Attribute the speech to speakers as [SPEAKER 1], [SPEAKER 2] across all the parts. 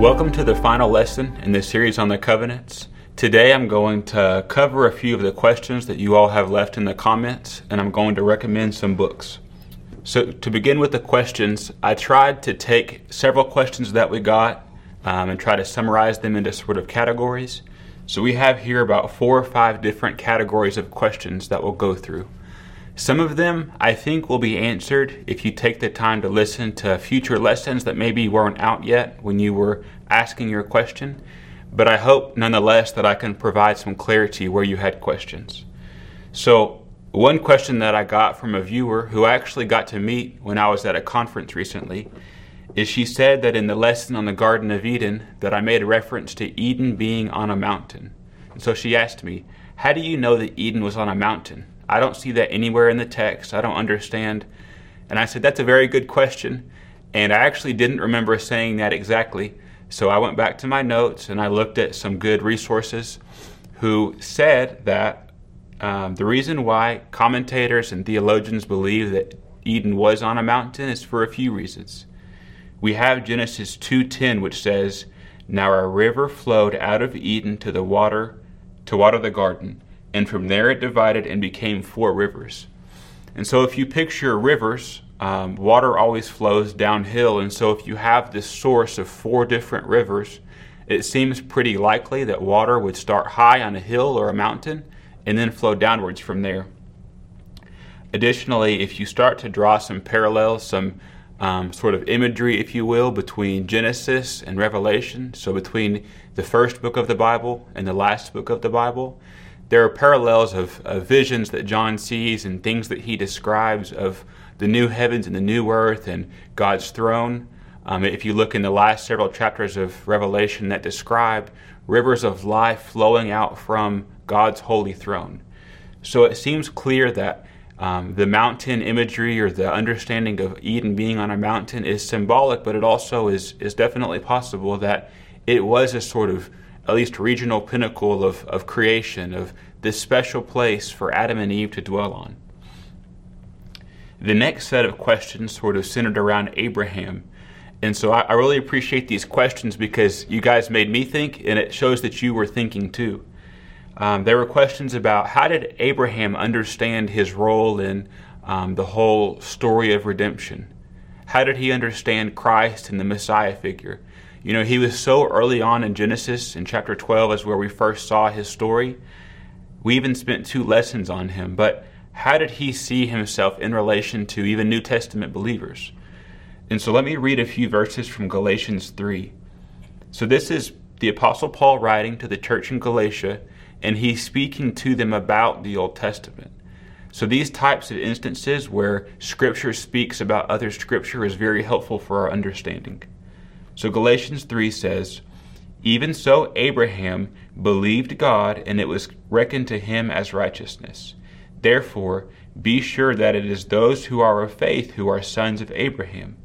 [SPEAKER 1] Welcome to the final lesson in this series on the covenants. Today I'm going to cover a few of the questions that you all have left in the comments, and I'm going to recommend some books. So, to begin with the questions, I tried to take several questions that we got um, and try to summarize them into sort of categories. So, we have here about four or five different categories of questions that we'll go through. Some of them I think will be answered if you take the time to listen to future lessons that maybe weren't out yet when you were asking your question, but I hope nonetheless that I can provide some clarity where you had questions. So, one question that I got from a viewer who I actually got to meet when I was at a conference recently is she said that in the lesson on the Garden of Eden that I made a reference to Eden being on a mountain. And so she asked me, "How do you know that Eden was on a mountain?" I don't see that anywhere in the text. I don't understand. And I said, That's a very good question. And I actually didn't remember saying that exactly. So I went back to my notes and I looked at some good resources who said that um, the reason why commentators and theologians believe that Eden was on a mountain is for a few reasons. We have Genesis 2:10 which says, "Now a river flowed out of Eden to the water to water the garden, and from there it divided and became four rivers. And so, if you picture rivers, um, water always flows downhill. And so, if you have this source of four different rivers, it seems pretty likely that water would start high on a hill or a mountain and then flow downwards from there. Additionally, if you start to draw some parallels, some um, sort of imagery, if you will, between Genesis and Revelation, so between the first book of the Bible and the last book of the Bible, there are parallels of, of, visions that John sees and things that he describes of the new heavens and the new earth and God's throne. Um, if you look in the last several chapters of Revelation that describe rivers of life flowing out from God's holy throne. So it seems clear that um, the mountain imagery or the understanding of Eden being on a mountain is symbolic, but it also is, is definitely possible that it was a sort of at least regional pinnacle of, of creation, of this special place for Adam and Eve to dwell on. The next set of questions sort of centered around Abraham. And so I, I really appreciate these questions because you guys made me think, and it shows that you were thinking too. Um, there were questions about how did Abraham understand his role in um, the whole story of redemption? How did he understand Christ and the Messiah figure? You know, he was so early on in Genesis, in chapter 12 is where we first saw his story. We even spent two lessons on him, but how did he see himself in relation to even New Testament believers? And so let me read a few verses from Galatians 3. So this is the Apostle Paul writing to the church in Galatia, and he's speaking to them about the Old Testament. So these types of instances where Scripture speaks about other Scripture is very helpful for our understanding. So Galatians 3 says, Even so, Abraham believed God, and it was reckoned to him as righteousness. Therefore, be sure that it is those who are of faith who are sons of Abraham.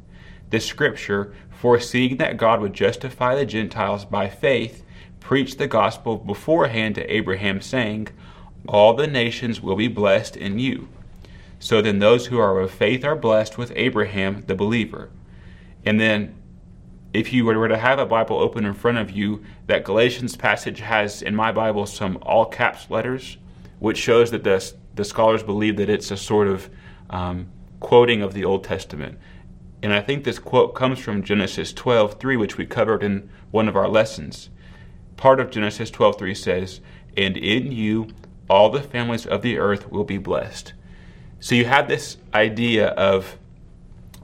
[SPEAKER 1] The scripture, foreseeing that God would justify the Gentiles by faith, preached the gospel beforehand to Abraham, saying, All the nations will be blessed in you. So then those who are of faith are blessed with Abraham the believer. And then if you were to have a Bible open in front of you, that Galatians passage has in my Bible some all caps letters, which shows that the, the scholars believe that it's a sort of um, quoting of the Old Testament. And I think this quote comes from Genesis 12:3, which we covered in one of our lessons. Part of Genesis 12:3 says, "And in you all the families of the earth will be blessed." So you have this idea of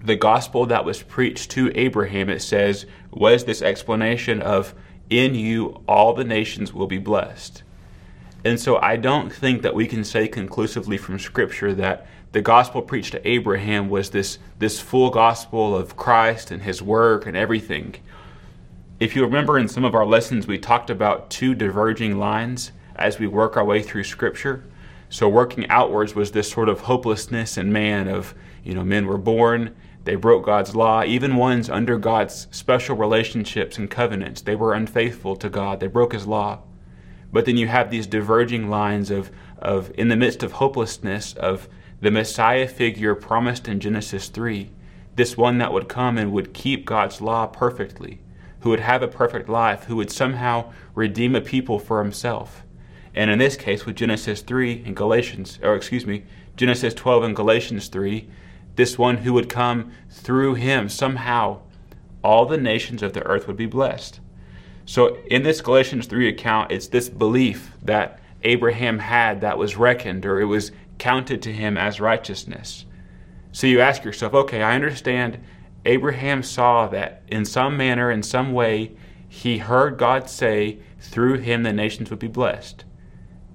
[SPEAKER 1] the gospel that was preached to Abraham, it says, was this explanation of, in you all the nations will be blessed. And so I don't think that we can say conclusively from Scripture that the gospel preached to Abraham was this, this full gospel of Christ and his work and everything. If you remember in some of our lessons, we talked about two diverging lines as we work our way through Scripture. So working outwards was this sort of hopelessness in man of, you know, men were born they broke God's law, even ones under God's special relationships and covenants. They were unfaithful to God. They broke his law. But then you have these diverging lines of, of in the midst of hopelessness, of the Messiah figure promised in Genesis 3, this one that would come and would keep God's law perfectly. who would have a perfect life, who would somehow redeem a people for himself. And in this case, with Genesis 3 and Galatians, or excuse me, Genesis 12 and Galatians 3, this one who would come through him somehow, all the nations of the earth would be blessed. So in this Galatians 3 account, it's this belief that Abraham had that was reckoned or it was counted to him as righteousness. So you ask yourself, okay, I understand Abraham saw that in some manner, in some way, he heard God say, through him the nations would be blessed.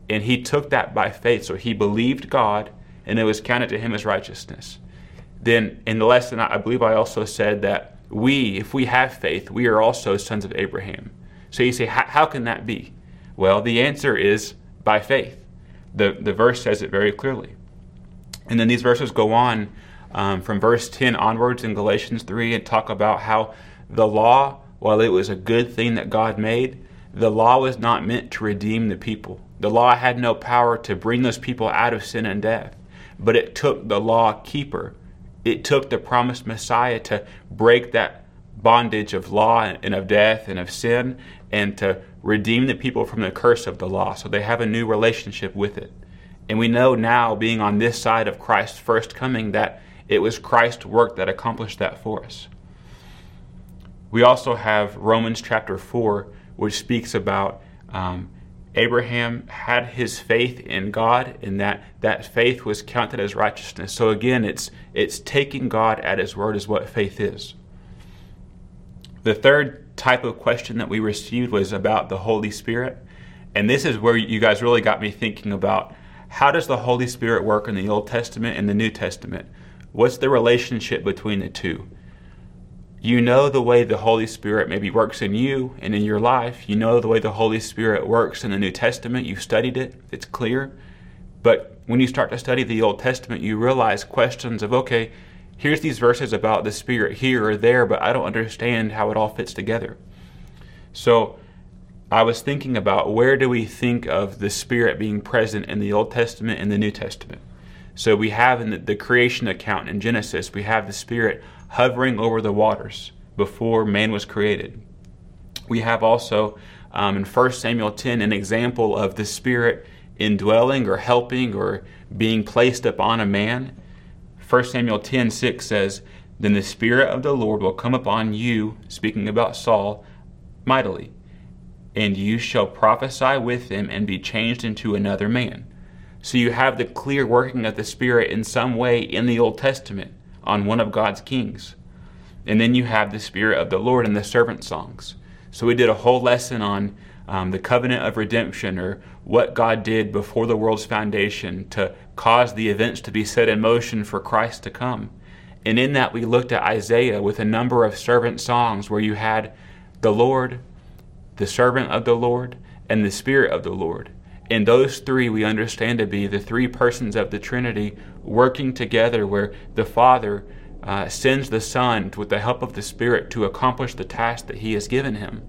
[SPEAKER 1] And he took that by faith. So he believed God, and it was counted to him as righteousness. Then in the lesson, I believe I also said that we, if we have faith, we are also sons of Abraham. So you say, how can that be? Well, the answer is by faith. The, the verse says it very clearly. And then these verses go on um, from verse 10 onwards in Galatians 3 and talk about how the law, while it was a good thing that God made, the law was not meant to redeem the people. The law had no power to bring those people out of sin and death, but it took the law keeper. It took the promised Messiah to break that bondage of law and of death and of sin and to redeem the people from the curse of the law so they have a new relationship with it. And we know now, being on this side of Christ's first coming, that it was Christ's work that accomplished that for us. We also have Romans chapter 4, which speaks about um, Abraham had his faith in God, and that that faith was counted as righteousness. So again, it's it's taking God at His word is what faith is. The third type of question that we received was about the Holy Spirit, and this is where you guys really got me thinking about how does the Holy Spirit work in the Old Testament and the New Testament? What's the relationship between the two? You know the way the Holy Spirit maybe works in you and in your life. You know the way the Holy Spirit works in the New Testament. You've studied it, it's clear. But when you start to study the Old Testament, you realize questions of, okay, here's these verses about the Spirit here or there, but I don't understand how it all fits together. So I was thinking about where do we think of the Spirit being present in the Old Testament and the New Testament? So we have in the, creation account in Genesis, we have the Spirit hovering over the waters before man was created. We have also um, in 1 Samuel 10 an example of the Spirit indwelling or helping or being placed upon a man. 1 Samuel 10 6 says, Then the Spirit of the Lord will come upon you, speaking about Saul, mightily, and you shall prophesy with him and be changed into another man. So you have the clear working of the Spirit in some way in the Old Testament on one of God's kings. And then you have the Spirit of the Lord in the servant songs. So we did a whole lesson on um, the covenant of redemption or what God did before the world's foundation to cause the events to be set in motion for Christ to come. And in that, we looked at Isaiah with a number of servant songs where you had the Lord, the servant of the Lord, and the Spirit of the Lord. And those three we understand to be the three persons of the Trinity working together, where the Father uh, sends the Son with the help of the Spirit to accomplish the task that He has given him.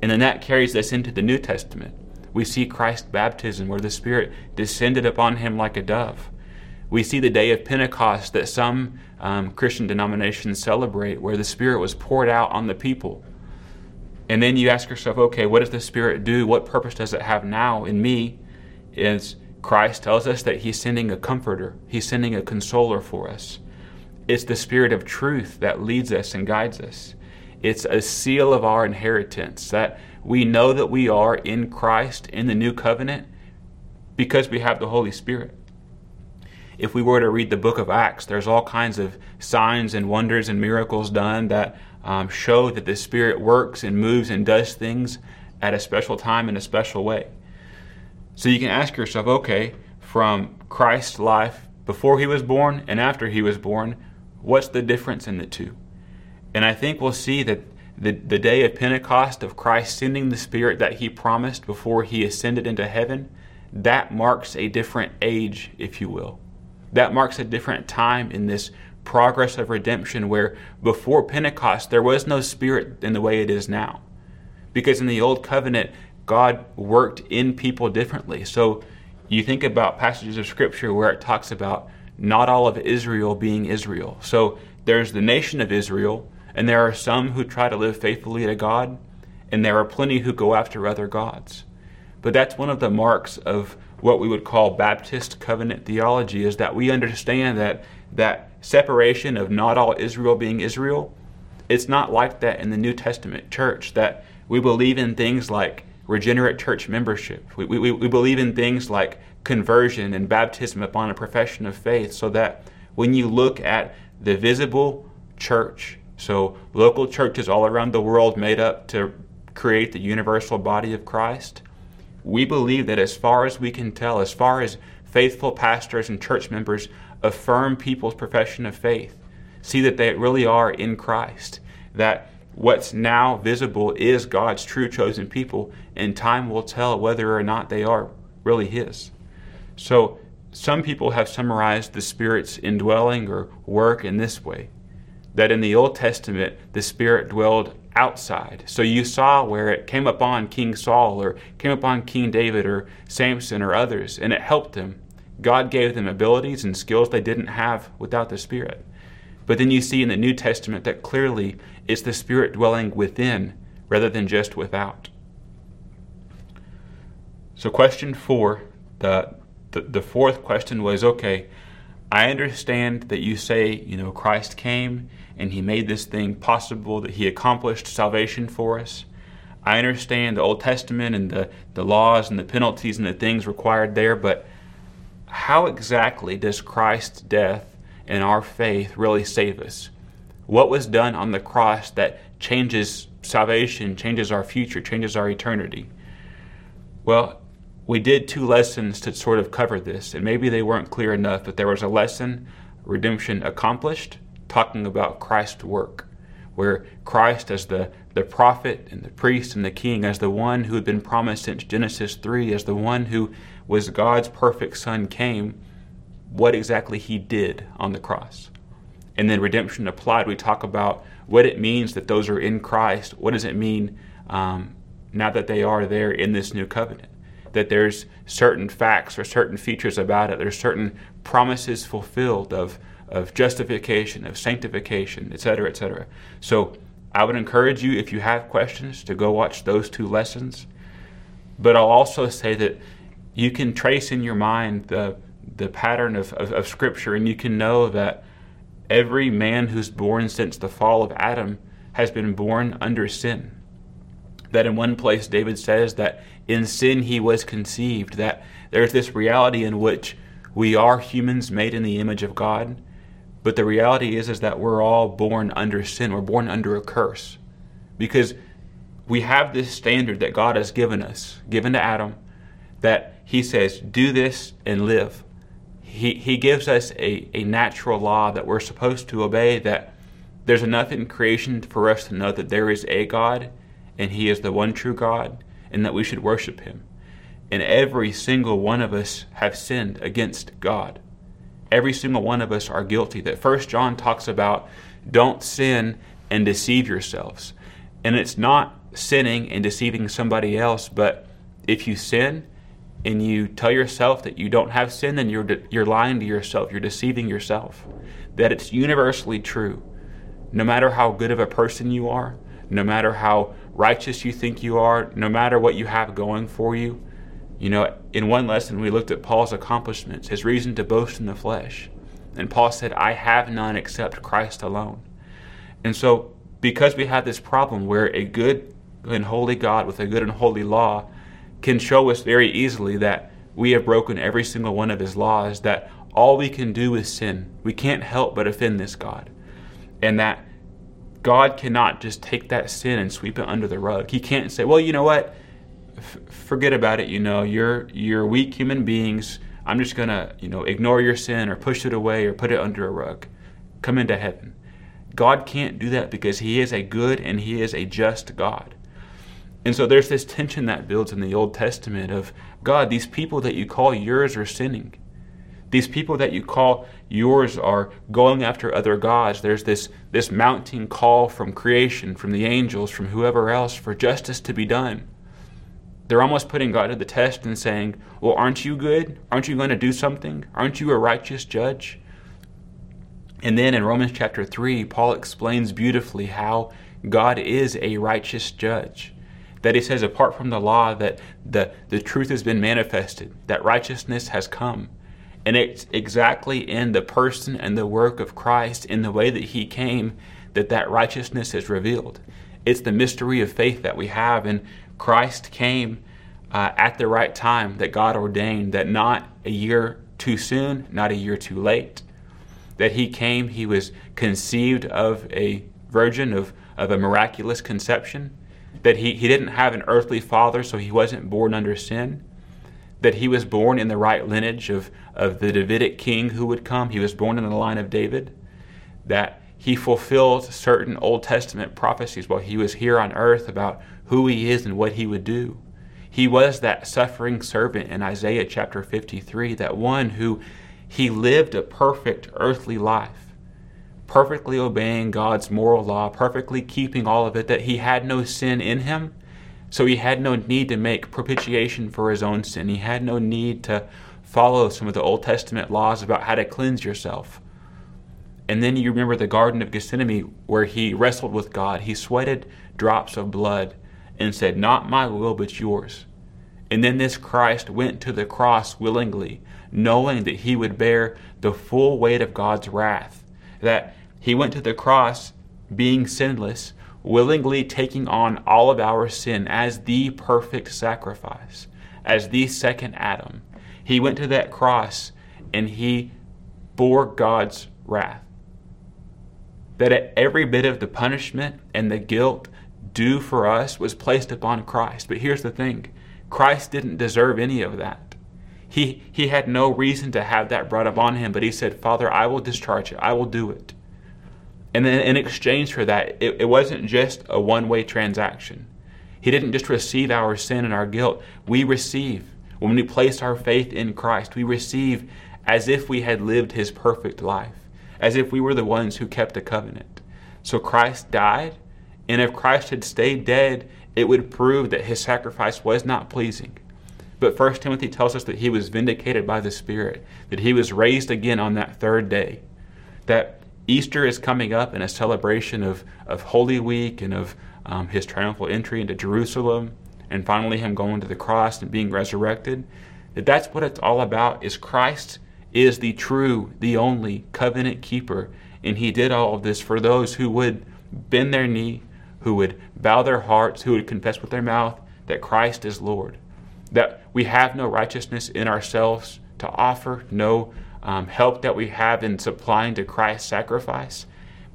[SPEAKER 1] And then that carries us into the New Testament. We see Christ's baptism, where the Spirit descended upon him like a dove. We see the day of Pentecost that some um, Christian denominations celebrate, where the Spirit was poured out on the people. And then you ask yourself, okay, what does the Spirit do? What purpose does it have now in me? Is Christ tells us that He's sending a comforter, He's sending a consoler for us. It's the Spirit of truth that leads us and guides us. It's a seal of our inheritance that we know that we are in Christ in the new covenant because we have the Holy Spirit. If we were to read the book of Acts, there's all kinds of signs and wonders and miracles done that um, show that the Spirit works and moves and does things at a special time in a special way. So you can ask yourself, okay, from Christ's life before he was born and after he was born, what's the difference in the two? And I think we'll see that the, the day of Pentecost, of Christ sending the Spirit that he promised before he ascended into heaven, that marks a different age, if you will. That marks a different time in this progress of redemption where before Pentecost there was no spirit in the way it is now. Because in the old covenant, God worked in people differently. So you think about passages of scripture where it talks about not all of Israel being Israel. So there's the nation of Israel, And there are some who try to live faithfully to God, and there are plenty who go after other gods. But that's one of the marks of what we would call Baptist covenant theology is that we understand that that separation of not all Israel being Israel, it's not like that in the New Testament church, that we believe in things like regenerate church membership. We, we, we believe in things like conversion and baptism upon a profession of faith, so that when you look at the visible church, so local churches all around the world made up to create the universal body of Christ, we believe that as far as we can tell, as far as faithful pastors and church members affirm people's profession of faith, see that they really are in Christ, that what's now visible is God's true chosen people, and time will tell whether or not they are really His. So, some people have summarized the Spirit's indwelling or work in this way that in the Old Testament, the Spirit dwelled outside. So you saw where it came upon King Saul or came upon King David or Samson or others, and it helped them. God gave them abilities and skills they didn't have without the Spirit. But then you see in the New Testament that clearly it's the Spirit dwelling within rather than just without. So, question four, the, the, the fourth question was okay, I understand that you say, you know, Christ came and he made this thing possible, that he accomplished salvation for us. I understand the Old Testament and the, the laws and the penalties and the things required there, but how exactly does Christ's death and our faith really save us? What was done on the cross that changes salvation, changes our future, changes our eternity? Well, we did two lessons to sort of cover this, and maybe they weren't clear enough, but there was a lesson, redemption accomplished, talking about Christ's work, where Christ, as the, the prophet and the priest and the king, as the one who had been promised since Genesis 3, as the one who was God's perfect Son, came, what exactly he did on the cross. And then redemption applied, we talk about what it means that those are in Christ. What does it mean um, now that they are there in this new covenant? That there's certain facts or certain features about it. There's certain promises fulfilled of of justification, of sanctification, etc., etc. So I would encourage you, if you have questions, to go watch those two lessons. But I'll also say that you can trace in your mind the, the pattern of, of, of Scripture, and you can know that every man who's born since the fall of Adam has been born under sin. That in one place, David says that in sin he was conceived, that there's this reality in which we are humans made in the image of God but the reality is is that we're all born under sin. We're born under a curse. Because we have this standard that God has given us, given to Adam, that he says, do this and live. He, he gives us a, a natural law that we're supposed to obey, that there's enough in creation for us to know that there is a God and he is the one true God and that we should worship him. And every single one of us have sinned against God every single one of us are guilty. That First John talks about don't sin and deceive yourselves. And it's not sinning and deceiving somebody else, but if you sin and you tell yourself that you don't have sin, then you're, de- you're lying to yourself, you're deceiving yourself. That it's universally true. No matter how good of a person you are, no matter how righteous you think you are, no matter what you have going for you, you know, in one lesson, we looked at Paul's accomplishments, his reason to boast in the flesh. And Paul said, I have none except Christ alone. And so, because we have this problem where a good and holy God with a good and holy law can show us very easily that we have broken every single one of his laws, that all we can do is sin. We can't help but offend this God. And that God cannot just take that sin and sweep it under the rug. He can't say, well, you know what? f- forget about it. You know, you're you're weak human beings. I'm just gonna you know ignore your sin or push it away or put it under a rug. Come into heaven. God can't do that because He is a good and He is a just God. And so there's this tension that builds in the Old Testament of God, these people that you call yours are sinning. These people that you call yours are going after other gods. There's this, this mounting call from creation, from the angels, from whoever else for justice to be done. They're almost putting God to the test and saying, Well, aren't you good? Aren't you going to do something? Aren't you a righteous judge? And then in Romans chapter 3, Paul explains beautifully how God is a righteous judge. That he says, apart from the law, that the, the truth has been manifested, that righteousness has come. And it's exactly in the person and the work of Christ, in the way that he came, that that righteousness is revealed. It's the mystery of faith that we have. And Christ came uh, at the right time that God ordained, that not a year too soon, not a year too late. That he came, he was conceived of a virgin, of, of a miraculous conception. That he, he didn't have an earthly father, so he wasn't born under sin. That he was born in the right lineage of, of the Davidic king who would come. He was born in the line of David. That he fulfilled certain Old Testament prophecies while he was here on earth about who he is and what he would do. He was that suffering servant in Isaiah chapter 53, that one who he lived a perfect earthly life, perfectly obeying God's moral law, perfectly keeping all of it, that he had no sin in him. So he had no need to make propitiation for his own sin. He had no need to follow some of the Old Testament laws about how to cleanse yourself. And then you remember the Garden of Gethsemane where he wrestled with God. He sweated drops of blood and said, Not my will, but yours. And then this Christ went to the cross willingly, knowing that he would bear the full weight of God's wrath. That he went to the cross being sinless, willingly taking on all of our sin as the perfect sacrifice, as the second Adam. He went to that cross and he bore God's wrath. That every bit of the punishment and the guilt due for us was placed upon Christ. But here's the thing Christ didn't deserve any of that. He, he had no reason to have that brought upon him, but he said, Father, I will discharge it. I will do it. And then in exchange for that, it, it wasn't just a one way transaction. He didn't just receive our sin and our guilt. We receive, when we place our faith in Christ, we receive as if we had lived his perfect life, as if we were the ones who kept the covenant. So Christ died and if Christ had stayed dead, it would prove that his sacrifice was not pleasing. But 1 Timothy tells us that he was vindicated by the Spirit, that he was raised again on that third day, that Easter is coming up in a celebration of, of Holy Week and of um, his triumphal entry into Jerusalem, and finally him going to the cross and being resurrected. That that's what it's all about is Christ is the true, the only covenant keeper, and he did all of this for those who would bend their knee, who would bow their hearts, who would confess with their mouth that Christ is Lord, that we have no righteousness in ourselves to offer, no um, help that we have in supplying to Christ's sacrifice,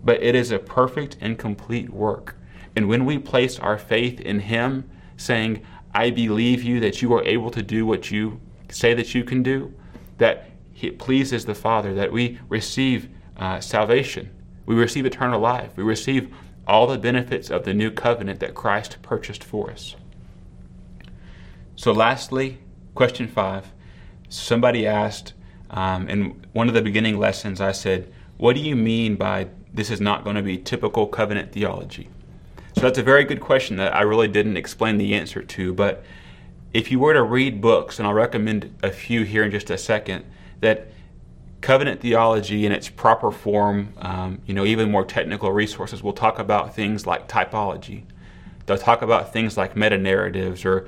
[SPEAKER 1] but it is a perfect and complete work. And when we place our faith in Him, saying, I believe you that you are able to do what you say that you can do, that it pleases the Father, that we receive uh, salvation, we receive eternal life, we receive all the benefits of the new covenant that Christ purchased for us. So, lastly, question five. Somebody asked um, in one of the beginning lessons, I said, What do you mean by this is not going to be typical covenant theology? So, that's a very good question that I really didn't explain the answer to. But if you were to read books, and I'll recommend a few here in just a second, that covenant theology in its proper form, um, you know, even more technical resources will talk about things like typology. They'll talk about things like meta narratives or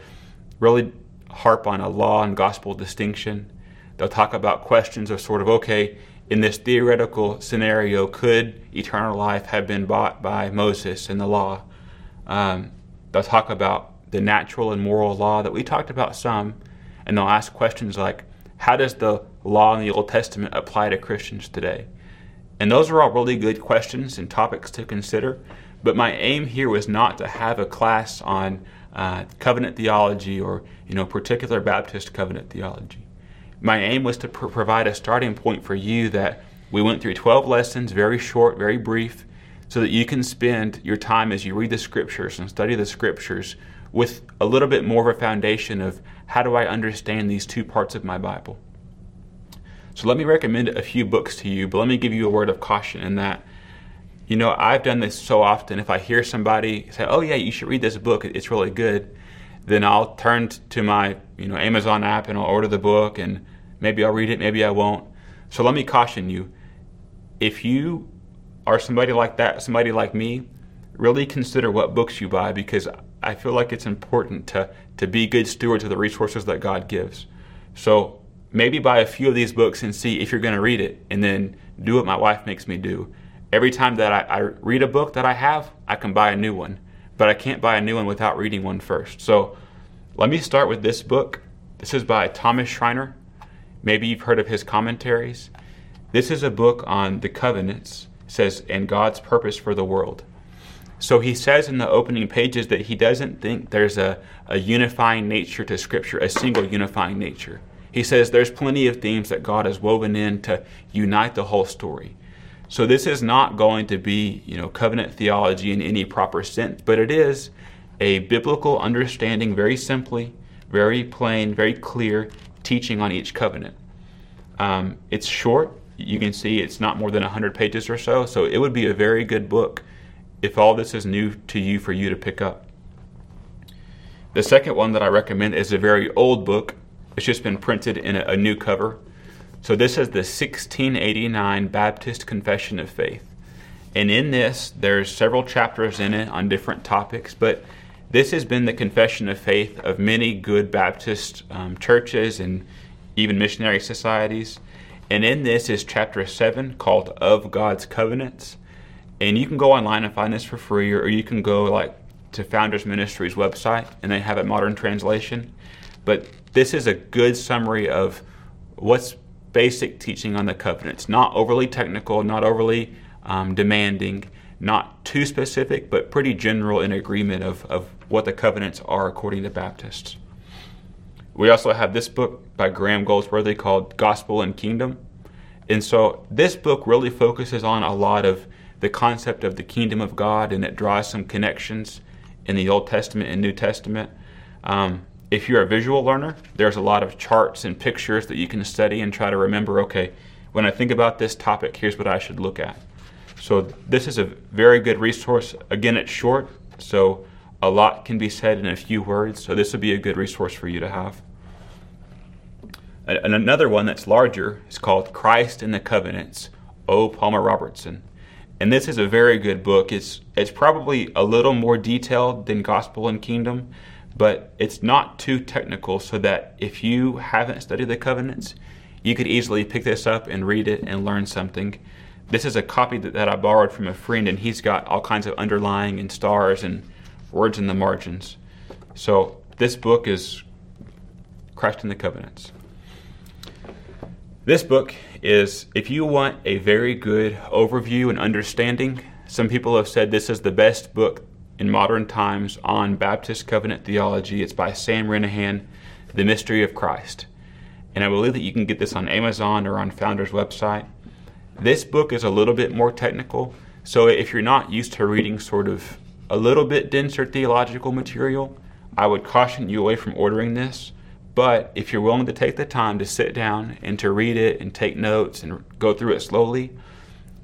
[SPEAKER 1] really harp on a law and gospel distinction. They'll talk about questions of sort of, okay, in this theoretical scenario, could eternal life have been bought by Moses and the law? Um, they'll talk about the natural and moral law that we talked about some, and they'll ask questions like, how does the law in the Old Testament apply to Christians today? And those are all really good questions and topics to consider. But my aim here was not to have a class on uh, covenant theology or you know particular Baptist covenant theology. My aim was to pr- provide a starting point for you that we went through 12 lessons, very short, very brief, so that you can spend your time as you read the scriptures and study the scriptures with a little bit more of a foundation of how do I understand these two parts of my Bible. So let me recommend a few books to you, but let me give you a word of caution in that. You know, I've done this so often. If I hear somebody say, "Oh yeah, you should read this book. It's really good," then I'll turn to my you know Amazon app and I'll order the book, and maybe I'll read it, maybe I won't. So let me caution you: if you are somebody like that, somebody like me, really consider what books you buy because I feel like it's important to, to be good stewards of the resources that God gives. So maybe buy a few of these books and see if you're going to read it, and then do what my wife makes me do. Every time that I, I read a book that I have, I can buy a new one, but I can't buy a new one without reading one first. So let me start with this book. This is by Thomas Schreiner. Maybe you've heard of his commentaries. This is a book on the covenants, says, and God's purpose for the world. So he says in the opening pages that he doesn't think there's a, a unifying nature to Scripture, a single unifying nature. He says there's plenty of themes that God has woven in to unite the whole story. So this is not going to be, you know, covenant theology in any proper sense, but it is a biblical understanding, very simply, very plain, very clear teaching on each covenant. Um, it's short. You can see it's not more than 100 pages or so, so it would be a very good book if all this is new to you for you to pick up. The second one that I recommend is a very old book. It's just been printed in a, a new cover. So this is the 1689 Baptist Confession of Faith. And in this, there's several chapters in it on different topics, but this has been the confession of faith of many good Baptist um, churches and even missionary societies. And in this is chapter 7 called Of God's Covenants and you can go online and find this for free, or you can go like to Founders Ministries website and they have a modern translation. But this is a good summary of what's basic teaching on the covenants. Not overly technical, not overly um, demanding, not too specific, but pretty general in agreement of, of what the covenants are according to Baptists. We also have this book by Graham Goldsworthy called Gospel and Kingdom. And so this book really focuses on a lot of the concept of the kingdom of God, and it draws some connections in the Old Testament and New Testament. Um, if you're a visual learner, there's a lot of charts and pictures that you can study and try to remember okay, when I think about this topic, here's what I should look at. So, this is a very good resource. Again, it's short, so a lot can be said in a few words. So, this would be a good resource for you to have. And another one that's larger is called Christ in the Covenants, O. Palmer Robertson and this is a very good book. It's it's probably a little more detailed than Gospel and Kingdom, but it's not too technical so that if you haven't studied the covenants, you could easily pick this up and read it and learn something. This is a copy that, that I borrowed from a friend, and he's got all kinds of underlying and stars and words in the margins. So this book is Christ in the Covenants. This book is if you want a very good overview and understanding, some people have said this is the best book in modern times on Baptist covenant theology. It's by Sam Renihan, The Mystery of Christ. And I believe that you can get this on Amazon or on Founder's website. This book is a little bit more technical, so if you're not used to reading sort of a little bit denser theological material, I would caution you away from ordering this but if you're willing to take the time to sit down and to read it and take notes and go through it slowly,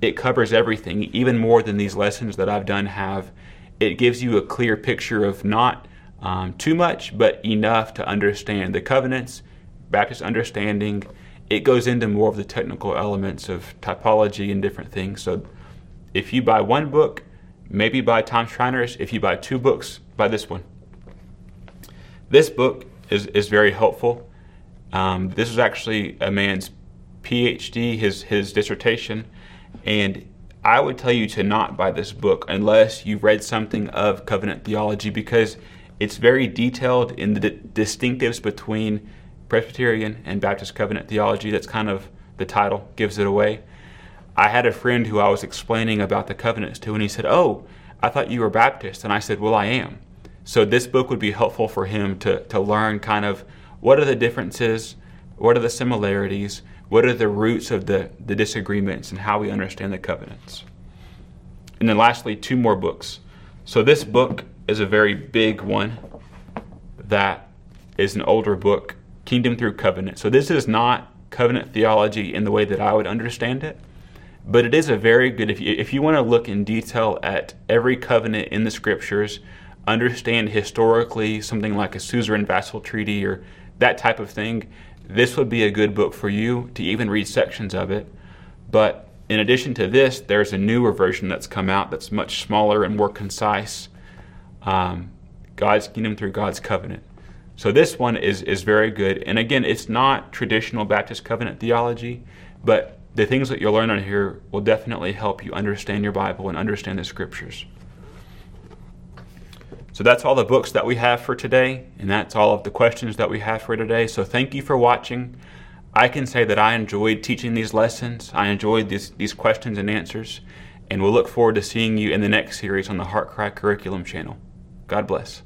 [SPEAKER 1] it covers everything, even more than these lessons that I've done have. It gives you a clear picture of not um, too much, but enough to understand the covenants, Baptist understanding. It goes into more of the technical elements of typology and different things. So if you buy one book, maybe buy Tom Schreiner's. If you buy two books, buy this one. This book is, is very helpful. Um, this is actually a man's PhD, his, his dissertation, and I would tell you to not buy this book unless you've read something of covenant theology because it's very detailed in the distinctives between Presbyterian and Baptist covenant theology. That's kind of the title, gives it away. I had a friend who I was explaining about the covenants to, and he said, Oh, I thought you were Baptist. And I said, Well, I am. So this book would be helpful for him to, to learn kind of what are the differences, what are the similarities, what are the roots of the, the disagreements, and how we understand the covenants. And then lastly, two more books. So this book is a very big one that is an older book, Kingdom Through Covenant. So this is not covenant theology in the way that I would understand it, but it is a very good, if you, if you want to look in detail at every covenant in the scriptures, understand historically something like a suzerain vassal treaty or that type of thing, this would be a good book for you to even read sections of it. But in addition to this, there's a newer version that's come out that's much smaller and more concise. Um, God's kingdom through God's covenant. So this one is is very good. And again, it's not traditional Baptist covenant theology, but the things that you'll learn on here will definitely help you understand your Bible and understand the scriptures. So that's all the books that we have for today, and that's all of the questions that we have for today. So thank you for watching. I can say that I enjoyed teaching these lessons. I enjoyed these, these questions and answers, and we'll look forward to seeing you in the next series on the Heart Cry Curriculum channel. God bless.